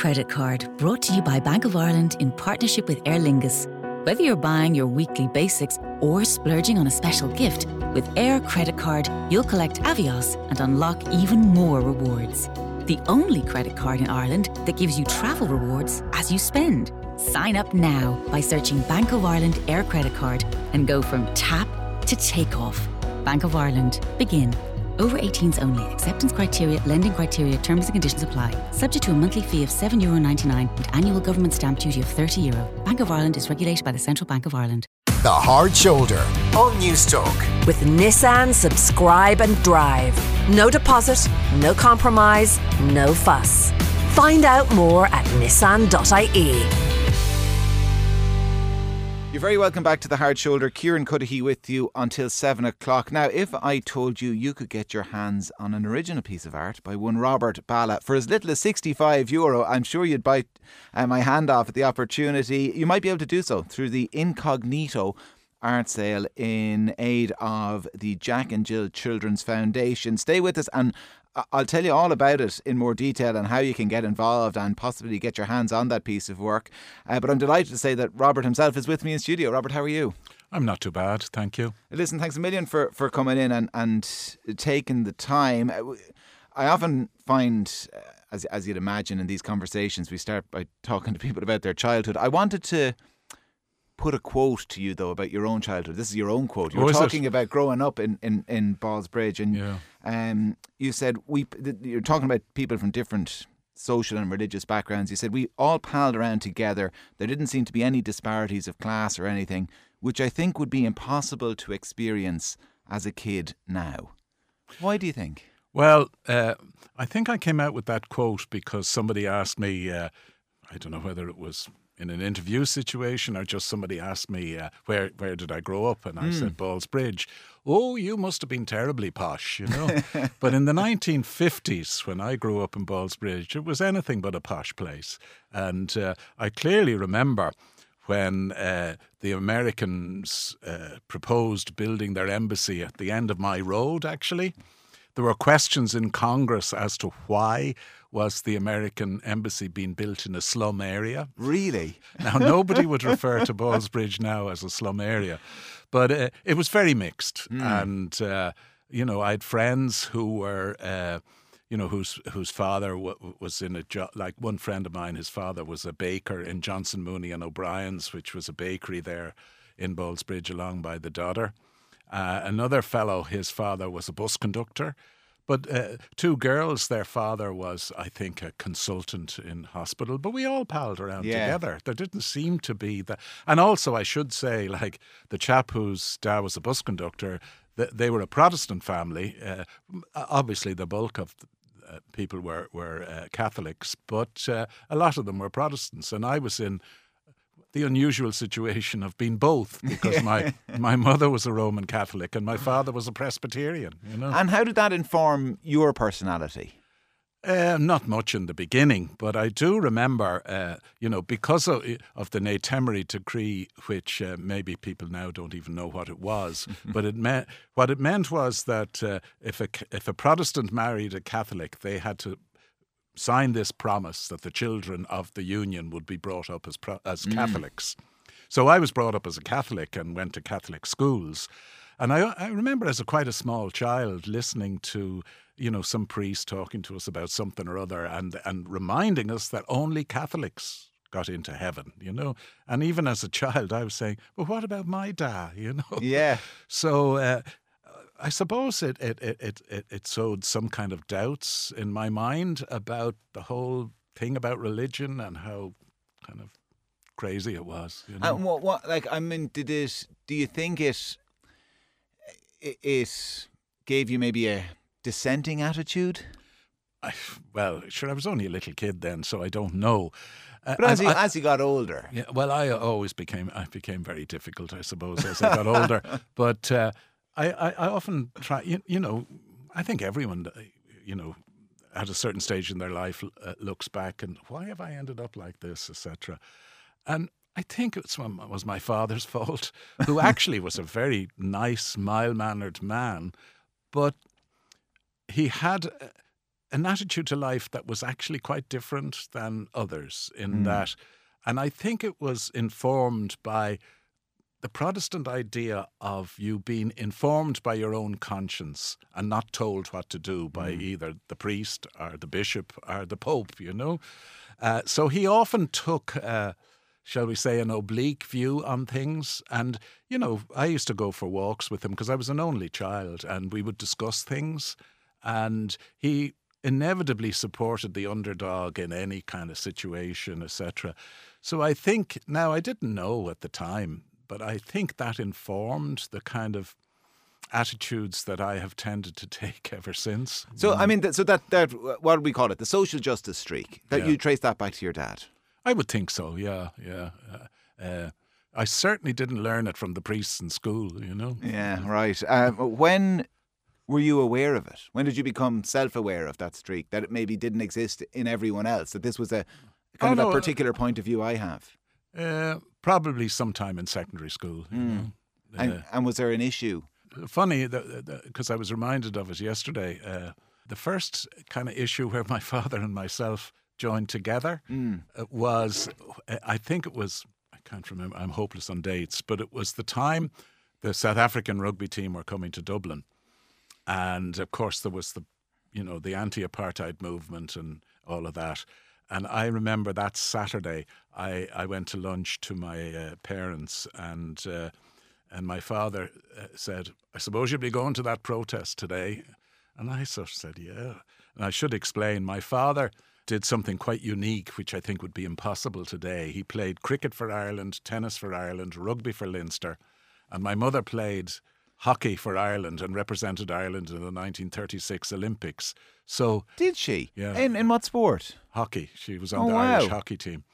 Credit Card, brought to you by Bank of Ireland in partnership with Aer Lingus. Whether you're buying your weekly basics or splurging on a special gift, with Aer Credit Card, you'll collect Avios and unlock even more rewards. The only credit card in Ireland that gives you travel rewards as you spend. Sign up now by searching Bank of Ireland Aer Credit Card and go from tap to takeoff. Bank of Ireland. Begin. Over 18s only. Acceptance criteria, lending criteria, terms and conditions apply. Subject to a monthly fee of €7.99 and annual government stamp duty of €30. Euro. Bank of Ireland is regulated by the Central Bank of Ireland. The Hard Shoulder on Newstalk. With Nissan Subscribe and Drive. No deposit, no compromise, no fuss. Find out more at nissan.ie. You're very welcome back to the Hard Shoulder. Kieran Cuddihy with you until seven o'clock. Now, if I told you you could get your hands on an original piece of art by one Robert Ballagh for as little as 65 euro, I'm sure you'd bite uh, my hand off at the opportunity. You might be able to do so through the Incognito art sale in aid of the Jack and Jill Children's Foundation. Stay with us and I'll tell you all about it in more detail and how you can get involved and possibly get your hands on that piece of work. Uh, but I'm delighted to say that Robert himself is with me in studio. Robert, how are you? I'm not too bad, thank you. Listen, thanks a million for, for coming in and, and taking the time. Uh, I often find, uh, as, as you'd imagine, in these conversations, we start by talking to people about their childhood. I wanted to put a quote to you though about your own childhood. This is your own quote. You oh, were talking it? about growing up in in, in Ballsbridge, and yeah. um, you said we. You're talking about people from different social and religious backgrounds. You said we all palled around together. There didn't seem to be any disparities of class or anything, which I think would be impossible to experience as a kid now. Why do you think? Well, uh, I think I came out with that quote because somebody asked me. Uh, I don't know whether it was in an interview situation or just somebody asked me uh, where where did I grow up and I mm. said Ballsbridge. Oh, you must have been terribly posh, you know. but in the 1950s, when I grew up in Ballsbridge, it was anything but a posh place, and uh, I clearly remember when uh, the Americans uh, proposed building their embassy at the end of my road, actually. There were questions in Congress as to why was the American embassy being built in a slum area. Really? Now, nobody would refer to Ballsbridge now as a slum area, but uh, it was very mixed. Mm. And, uh, you know, I had friends who were. Uh, you know, whose whose father w- was in a job. Like one friend of mine, his father was a baker in Johnston Mooney and O'Brien's, which was a bakery there in Ballsbridge, along by the Dodder. Uh, another fellow, his father was a bus conductor. But uh, two girls, their father was, I think, a consultant in hospital. But we all palled around yeah. together. There didn't seem to be that. And also, I should say, like the chap whose dad was a bus conductor, they were a Protestant family. Uh, obviously, the bulk of uh, people were were uh, Catholics, but uh, a lot of them were Protestants. And I was in the unusual situation of being both because my my mother was a Roman Catholic and my father was a Presbyterian. You know. And how did that inform your personality? Uh, not much in the beginning, but I do remember, uh, you know, because of, of the Ne Temere decree, which uh, maybe people now don't even know what it was, but it meant what it meant was that uh, if a if a Protestant married a Catholic, they had to signed this promise that the children of the union would be brought up as as mm. Catholics. So I was brought up as a Catholic and went to Catholic schools. And I, I remember as a quite a small child listening to, you know, some priest talking to us about something or other and, and reminding us that only Catholics got into heaven, you know. And even as a child, I was saying, well, what about my dad, you know? Yeah. So uh, I suppose it, it, it, it, it sowed some kind of doubts in my mind about the whole thing about religion and how kind of crazy it was. You know? And what, what, like, I mean, did it, do you think it, it, it gave you maybe a dissenting attitude? I, well, sure, I was only a little kid then, so I don't know. Uh, but as, you, I, as you got older, yeah. Well, I always became I became very difficult, I suppose, as I got older. But uh, I, I, I often try, you, you, know, I think everyone, uh, you know, at a certain stage in their life uh, looks back and why have I ended up like this, etc. And I think it was my father's fault, who actually was a very nice, mild mannered man, but he had an attitude to life that was actually quite different than others in that. And I think it was informed by the Protestant idea of you being informed by your own conscience and not told what to do by either the priest or the bishop or the pope, you know. Uh, so he often took, uh, shall we say, an oblique view on things. And, you know, I used to go for walks with him because I was an only child and we would discuss things. And he inevitably supported the underdog in any kind of situation, etc. So I think now I didn't know at the time, but I think that informed the kind of attitudes that I have tended to take ever since. So I mean, so that that what do we call it? The social justice streak. That Yeah. you trace that back to your dad. I would think so. Yeah, yeah. Uh, uh, I certainly didn't learn it from the priests in school. You know. Yeah, right. Um, when were you aware of it? When did you become self-aware of that streak? That it maybe didn't exist in everyone else. That this was a kind Oh, of no, a uh, particular point of view I have. Uh, probably sometime in secondary school. You know. And, Uh, and was there an issue? funny because I was reminded of it yesterday. Uh, the first kind of issue where my father and myself joined together uh, was, I think it was, I can't remember, I'm hopeless on dates, but it was the time the South African rugby team were coming to Dublin. And of course, there was the, you know, the anti apartheid movement and all of that. And I remember that Saturday, I, I went to lunch to my uh, parents, and uh, and my father uh, said, "I suppose you'll be going to that protest today." And I sort of said, "Yeah." And I should explain, my father did something quite unique, which I think would be impossible today. He played cricket for Ireland, tennis for Ireland, rugby for Leinster, and my mother played hockey for Ireland and represented Ireland in the 1936 Olympics. So Did she? Yeah. In in what sport? hockey. She was on Oh, the Irish hockey team.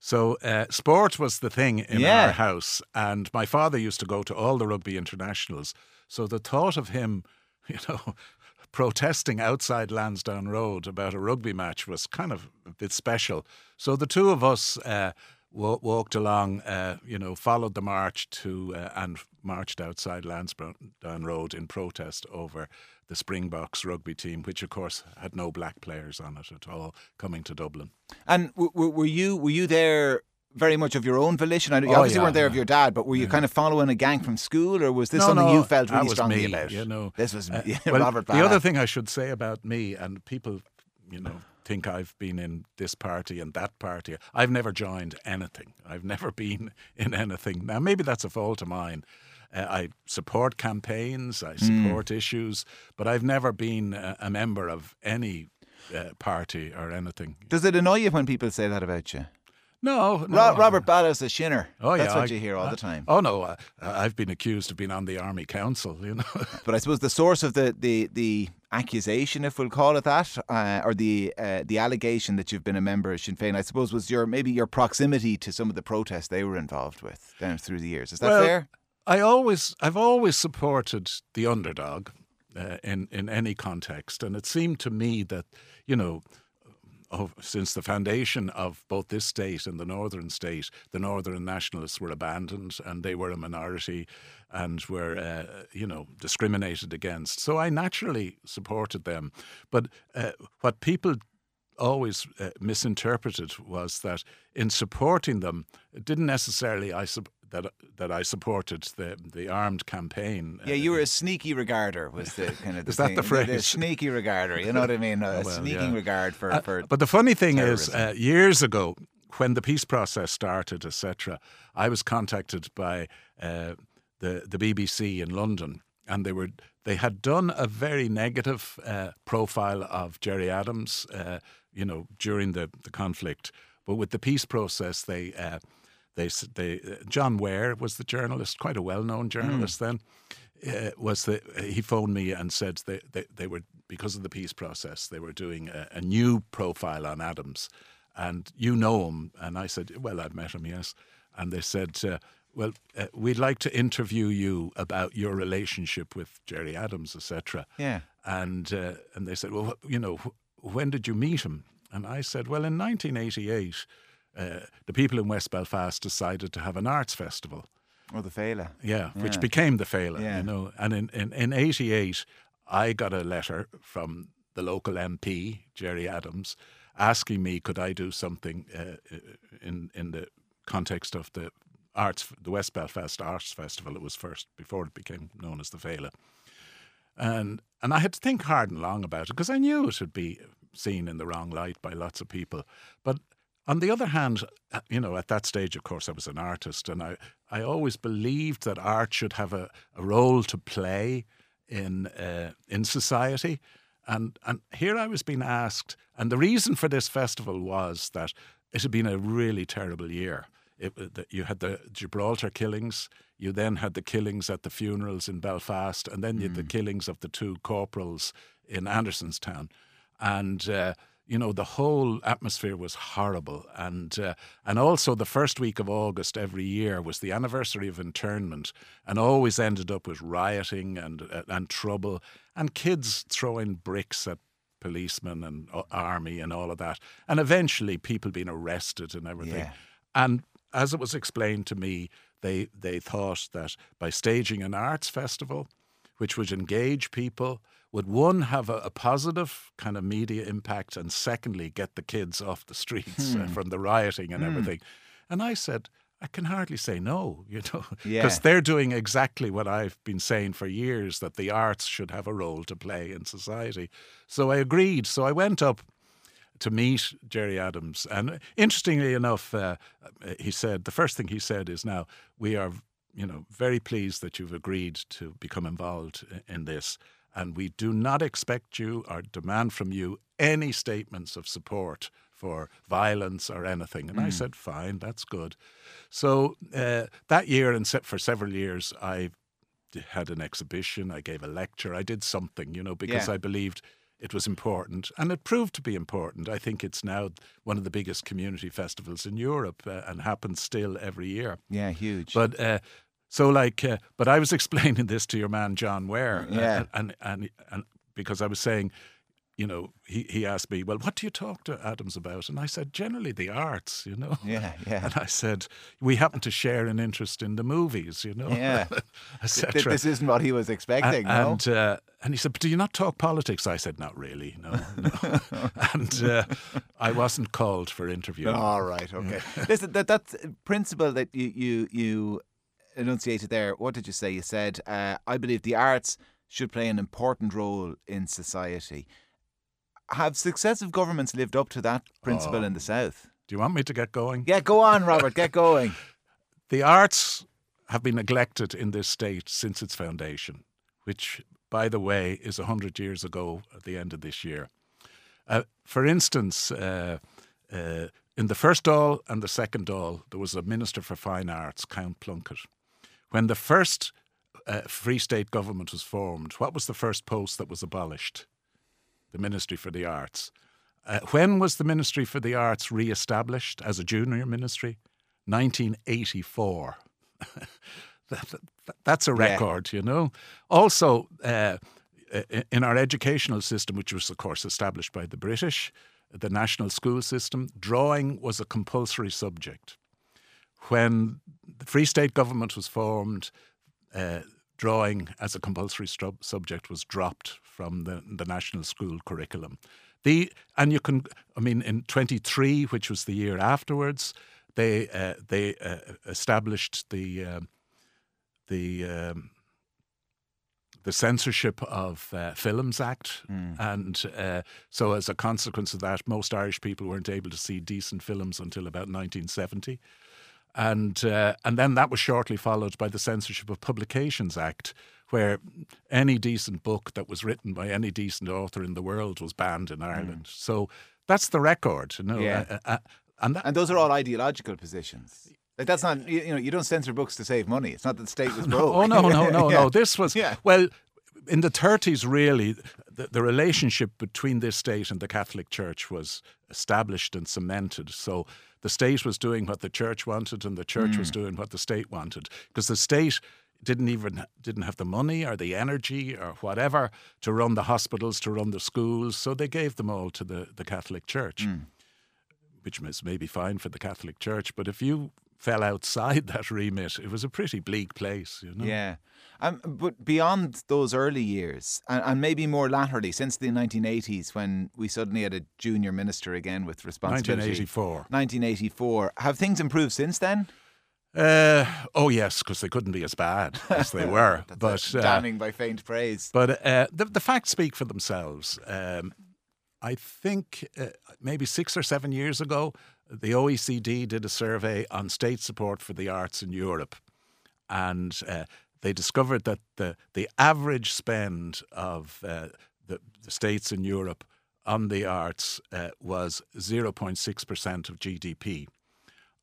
So uh, sport was the thing in Yeah. our house, and my father used to go to all the rugby internationals. So the thought of him, you know, protesting outside Lansdowne Road about a rugby match was kind of a bit special. So the two of us uh, wa- walked along, uh, you know, followed the march to uh, and marched outside Lansdowne Road in protest over the Springboks rugby team, which of course had no black players on it at all, coming to Dublin. And w- w- were you were you there very much of your own volition? I know you Oh, obviously yeah, weren't there of your dad, but were you kind of following a gang from school, or was this No, something no, you felt really was strongly me, about? You know, this was Uh, yeah, well, Robert. The other thing I should say about me, and people, you know, think I've been in this party and that party. I've never joined anything. I've never been in anything. Now, maybe that's a fault of mine. Uh, I support campaigns, I Hmm. support issues, but I've never been a, a member of any uh, party or anything. Does it annoy you when people say that about you? No, no. Ro- Robert Ballagh's a shinner. Oh yeah, that's what I- you hear all I- the time. Oh no, uh, I've been accused of being on the army council. You know, But I suppose the source of the the, the accusation, if we'll call it that, uh, or the uh, the allegation that you've been a member of Sinn Féin, I suppose was your maybe your proximity to some of the protests they were involved with down through the years. Is that Well, fair? I always, I've always supported the underdog uh, in in any context, and it seemed to me that you know. Since the foundation of both this state and the northern state, the northern nationalists were abandoned and they were a minority and were, uh, you know, discriminated against. So I naturally supported them. But uh, what people always uh, misinterpreted was that in supporting them, it didn't necessarily I sup- that that I supported the the armed campaign. Yeah, you were a sneaky regarder. Was the kind of the Is that thing. the phrase? The sneaky regarder. You know what I mean? A well, sneaking yeah. regard for Uh, for. but the funny thing is, terrorism. uh, years ago, when the peace process started, etc., I was contacted by uh, the the BBC in London, and they were they had done a very negative uh, profile of Gerry Adams, uh, you know, during the, the conflict. But with the peace process, they uh, they they uh, John Ware was the journalist, quite a well known journalist then. Uh, was the he phoned me and said they, they they were because of the peace process they were doing a, a new profile on Adams, and you know him, and I said, well, I've met him, yes, and they said. Uh, well, uh, we'd like to interview you about your relationship with Gerry Adams, etc. Yeah. And uh, and they said, well, you know, wh- when did you meet him? And I said, well, in 1988, uh, the people in West Belfast decided to have an arts festival. or the Féile. Yeah, which became the Féile, Yeah. you know. And in, in, in 88, I got a letter from the local MP, Gerry Adams, asking me could I do something uh, in in the context of the arts, the West Belfast Arts Festival. It was first before it became known as the Féile, and and I had to think hard and long about it because I knew it would be seen in the wrong light by lots of people. But on the other hand, you know, at that stage, of course, I was an artist, and I, I always believed that art should have a, a role to play in uh, in society. And and here I was being asked, and the reason for this festival was that it had been a really terrible year. It, uh, you had the Gibraltar killings, you then had the killings at the funerals in Belfast, and then you had the mm. killings of the two corporals in Andersonstown. And uh, you know the whole atmosphere was horrible and uh, and also the first week of August every year was the anniversary of internment and always ended up with rioting and uh, and trouble and kids throwing bricks at policemen and uh, army and all of that and eventually people being arrested and everything yeah. and as it was explained to me they they thought that by staging an arts festival which would engage people would one have a, a, positive kind of media impact and secondly get the kids off the streets uh, hmm. uh, from the rioting and hmm. everything and i said i can hardly say no you know because yeah. they're doing exactly what i've been saying for years that the arts should have a role to play in society so i agreed so i went up to meet Gerry Adams. And interestingly enough, uh, he said the first thing he said is, "Now we are, you know, very pleased that you've agreed to become involved in this and we do not expect you or demand from you any statements of support for violence or anything. And mm. I said, fine, that's good. So uh, that year and for several years, I had an exhibition, I gave a lecture, I did something, you know, because yeah. I believed it was important, and it proved to be important. I think it's now one of the biggest community festivals in Europe, uh, and happens still every year. Yeah, huge. But uh, so, like, uh, but I was explaining this to your man John Ware, uh, yeah, and, and and because I was saying, you know, he he asked me, well, what do you talk to Adams about? And I said, generally the arts, you know. Yeah, yeah. And I said, we happen to share an interest in the movies, you know. Yeah, etc. This isn't what he was expecting. And no? uh, and he said, but do you not talk politics? I said, not really, no. no. and uh, I wasn't called for interview. All right, okay. Listen, that that's principle that you you you enunciated there. What did you say? You said, uh, I believe the arts should play an important role in society. Have successive governments lived up to that principle oh. in the oh. South? Do you want me to get going? Yeah, go on, Robert, get going. the arts have been neglected in this state since its foundation, which, by the way, is 100 years ago at the end of this year. Uh, for instance, uh, uh, in the first Dáil and the second Dáil, there was a Minister for Fine Arts, Count Plunkett. When the first uh, Free State government was formed, what was the first post that was abolished? The Ministry for the Arts. Uh, when was the Ministry for the Arts re established as a junior ministry? 1984. that, that, that's a record, yeah. you know. Also, uh, in our educational system, which was, of course, established by the British, the national school system, drawing was a compulsory subject when the Free State government was formed, uh, drawing as a compulsory subject was dropped from the, the national school curriculum. The and you can, I mean, in 23, which was the year afterwards, they uh, they uh, established the uh, the um, the Censorship of uh, Films Act, mm. and uh, so as a consequence of that, most Irish people weren't able to see decent films until about 1970 and uh, and then that was shortly followed by the Censorship of Publications Act, where any decent book that was written by any decent author in the world was banned in Ireland. Mm. So that's the record, you know. Yeah. Uh, uh, and, that, and those are all ideological positions. Like that's not you, know you don't censor books to save money. It's not that the state was broke. oh no no no yeah. no. This was yeah. well in the 30s, really, the, the, relationship between this state and the Catholic Church was established and cemented. So the state was doing what the church wanted and the church mm. was doing what the state wanted because the state didn't even didn't have the money or the energy or whatever to run the hospitals to run the schools so they gave them all to the, the catholic church mm. which is maybe fine for the catholic church but if you fell outside that remit. It was a pretty bleak place, you know. Yeah. Um, but beyond those early years, and, and, maybe more latterly, since the 1980s, when we suddenly had a junior minister again with responsibility. 1984. 1984. Have things improved since then? Uh, oh yes, because they couldn't be as bad as they were. but uh, damning by faint praise. But uh, the the facts speak for themselves. Um, I think uh, maybe six or seven years ago, the OECD did a survey on state support for the arts in Europe, and uh, they discovered that the the average spend of uh, the, the, states in Europe on the arts was zero point six percent of GDP.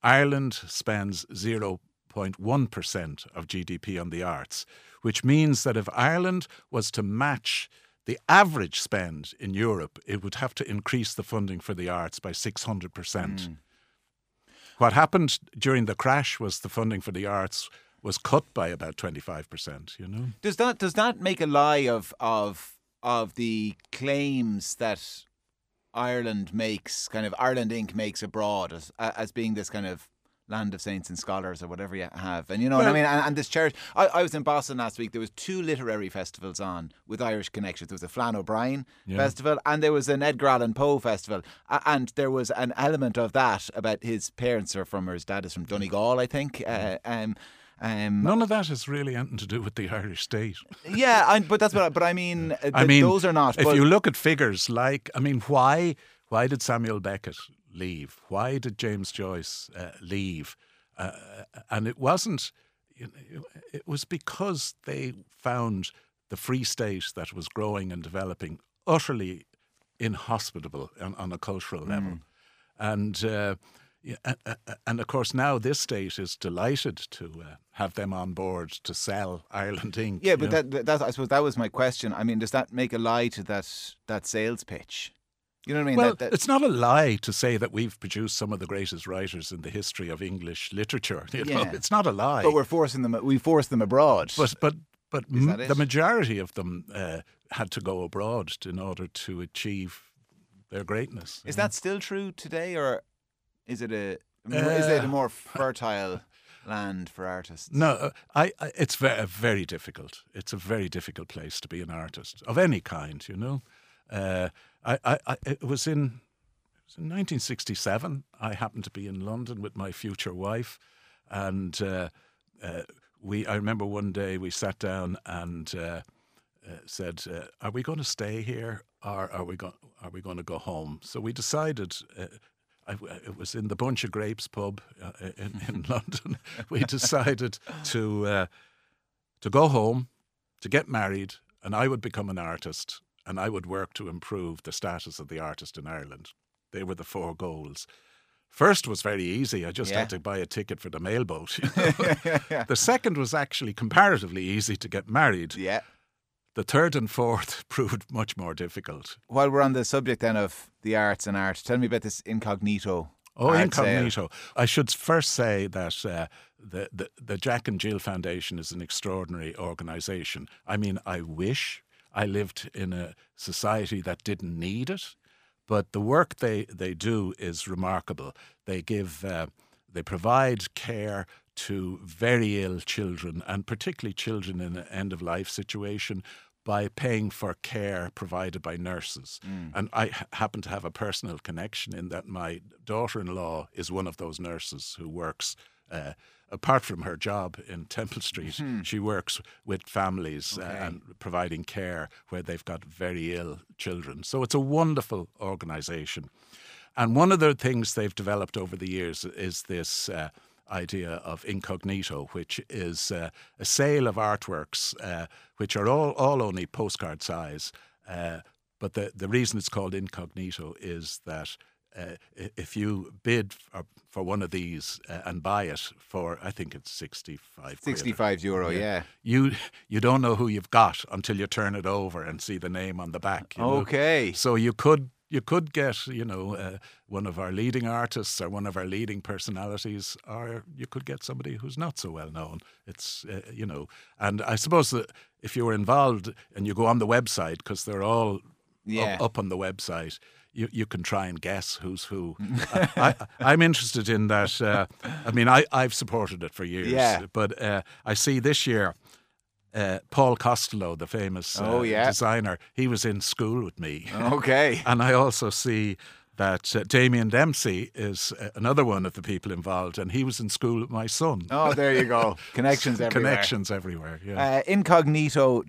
Ireland spends 0.1% of GDP on the arts, which means that if Ireland was to match the average spend in Europe, it would have to increase the funding for the arts by 600%. Mm. What happened during the crash was the funding for the arts was cut by about 25%, you know. Does that does that make a lie of of of the claims that Ireland makes kind of Ireland Inc. makes abroad as as being this kind of land of saints and scholars or whatever you have. And you know well, what I mean? And, and this church, I, I, was in Boston last week. There was two literary festivals on with Irish connections. There was a Flann O'Brien yeah. festival and there was an Edgar Allan Poe festival. And there was an element of that about his parents are from, or his dad is from Donegal, I think. Uh, um, um, None of that has really anything to do with the Irish state. Yeah, I, but that's what. But I mean, uh, I mean, those are not. If you look at figures like, I mean, why why did Samuel Beckett leave? Why did James Joyce uh, leave? Uh, and it wasn't. You know, it was because they found the Free State that was growing and developing utterly inhospitable on, on a cultural level, mm. and uh, and of course now this state is delighted to uh, have them on board to sell Ireland Inc. Yeah, but that, that I suppose that was my question. I mean, does that make a lie to that that sales pitch? You know what I mean? Well, that, that... it's not a lie to say that we've produced some of the greatest writers in the history of English literature. You know? yeah. it's not a lie. But we're forcing them. We force them abroad. But but but m- the majority of them uh, had to go abroad in order to achieve their greatness. Is that still true today, or is it a uh, is it a uh, more fertile land for artists? No, uh, I, I, it's very, very difficult. It's a very difficult place to be an artist of any kind. You know, uh, I, I, it was in. It was in 1967, I happened to be in London with my future wife, and uh, uh, we. I remember one day we sat down and said, "Are we going to stay here, or are we going? Are we going to go home?" So we decided I, it was in the Bunch of Grapes pub uh, in, in London. We decided to uh, to go home, to get married, and I would become an artist, and I would work to improve the status of the artist in Ireland. They were the four goals. First was very easy. I just yeah. had to buy a ticket for the mailboat. You know? the second was actually comparatively easy to get married. Yeah. The third and fourth proved much more difficult. While we're on the subject then of the arts and art, tell me about this incognito. Oh, incognito! Sale. I should first say that uh, the, the the Jack and Jill Foundation is an extraordinary organisation. I mean, I wish I lived in a society that didn't need it, but the work they they do is remarkable. They give. Uh, they provide care to very ill children, and particularly children in an end of life situation, by paying for care provided by nurses. Mm. And I happen to have a personal connection in that my daughter in law is one of those nurses who works. Uh, apart from her job in Temple Street, hmm. she works with families uh, okay. uh, and providing care where they've got very ill children. So it's a wonderful organisation. And one of the things they've developed over the years is this uh, idea of incognito, which is uh, a sale of artworks uh, which are all, all only postcard size. Uh, but the, the reason it's called incognito is that uh, if you bid for, for one of these uh, and buy it for, I think it's 65 65 euro, yeah. yeah. You you don't know who you've got until you turn it over and see the name on the back. okay. Know? So you could you could get, you know, uh, one of our leading artists or one of our leading personalities, or you could get somebody who's not so well known. It's, uh, you know, and I suppose that if you were involved and you go on the website, because they're all Yeah. up, up on the website, you, you can try and guess who's who. I, am interested in that. Uh, I mean, I, I've supported it for years, Yeah. but uh, I see this year. Uh, Paul Costelloe, the famous uh, Oh, yeah. designer, he was in school with me. Okay. And I also see that uh, Damien Dempsey is uh, another one of the people involved, and he was in school with my son. Oh, there you go. Connections everywhere. Connections everywhere. Yeah. Uh, incognito.ie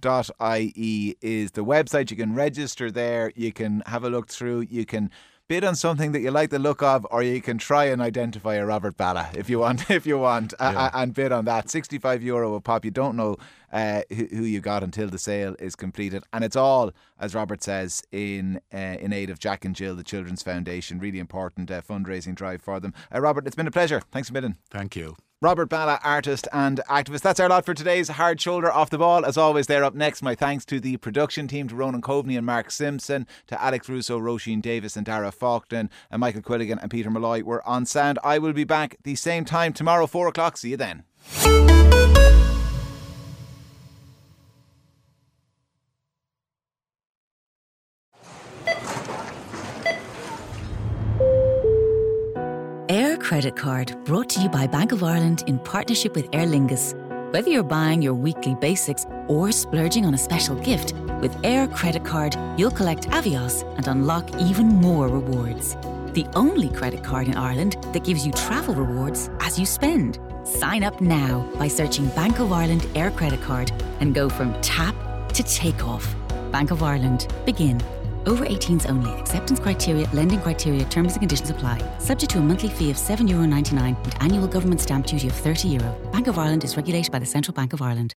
is the website. You can register there. You can have a look through. You can bid on something that you like the look of, or you can try and identify a Robert Ballagh if you want. If you want, Yeah. and bid on that. Sixty-five euro a pop. You don't know uh, who, who you got until the sale is completed, and it's all, as Robert says, in uh, in aid of Jack and Jill, the Children's Foundation. Really important uh, fundraising drive for them. Uh, Robert, it's been a pleasure. Thanks a million. Thank you. Robert Ballagh, artist and activist. That's our lot for today's Hard Shoulder Off the Ball. As always, they're up next. My thanks to the production team, to Ronan Coveney and Mark Simpson, to Alex Russo, Roisin Davis and Dara Faulkner, and Michael Quilligan and Peter Malloy were on sound. I will be back the same time tomorrow, 4 o'clock. See you then. Credit Card brought to you by Bank of Ireland in partnership with Aer Lingus. Whether you're buying your weekly basics or splurging on a special gift, with Aer Credit Card, you'll collect Avios and unlock even more rewards. The only credit card in Ireland that gives you travel rewards as you spend. Sign up now by searching Bank of Ireland Aer Credit Card and go from tap to takeoff. Bank of Ireland. Begin. Over 18s only. Acceptance criteria, lending criteria, terms and conditions apply. Subject to a monthly fee of €7.99 and annual government stamp duty of €30. Bank of Ireland is regulated by the Central Bank of Ireland.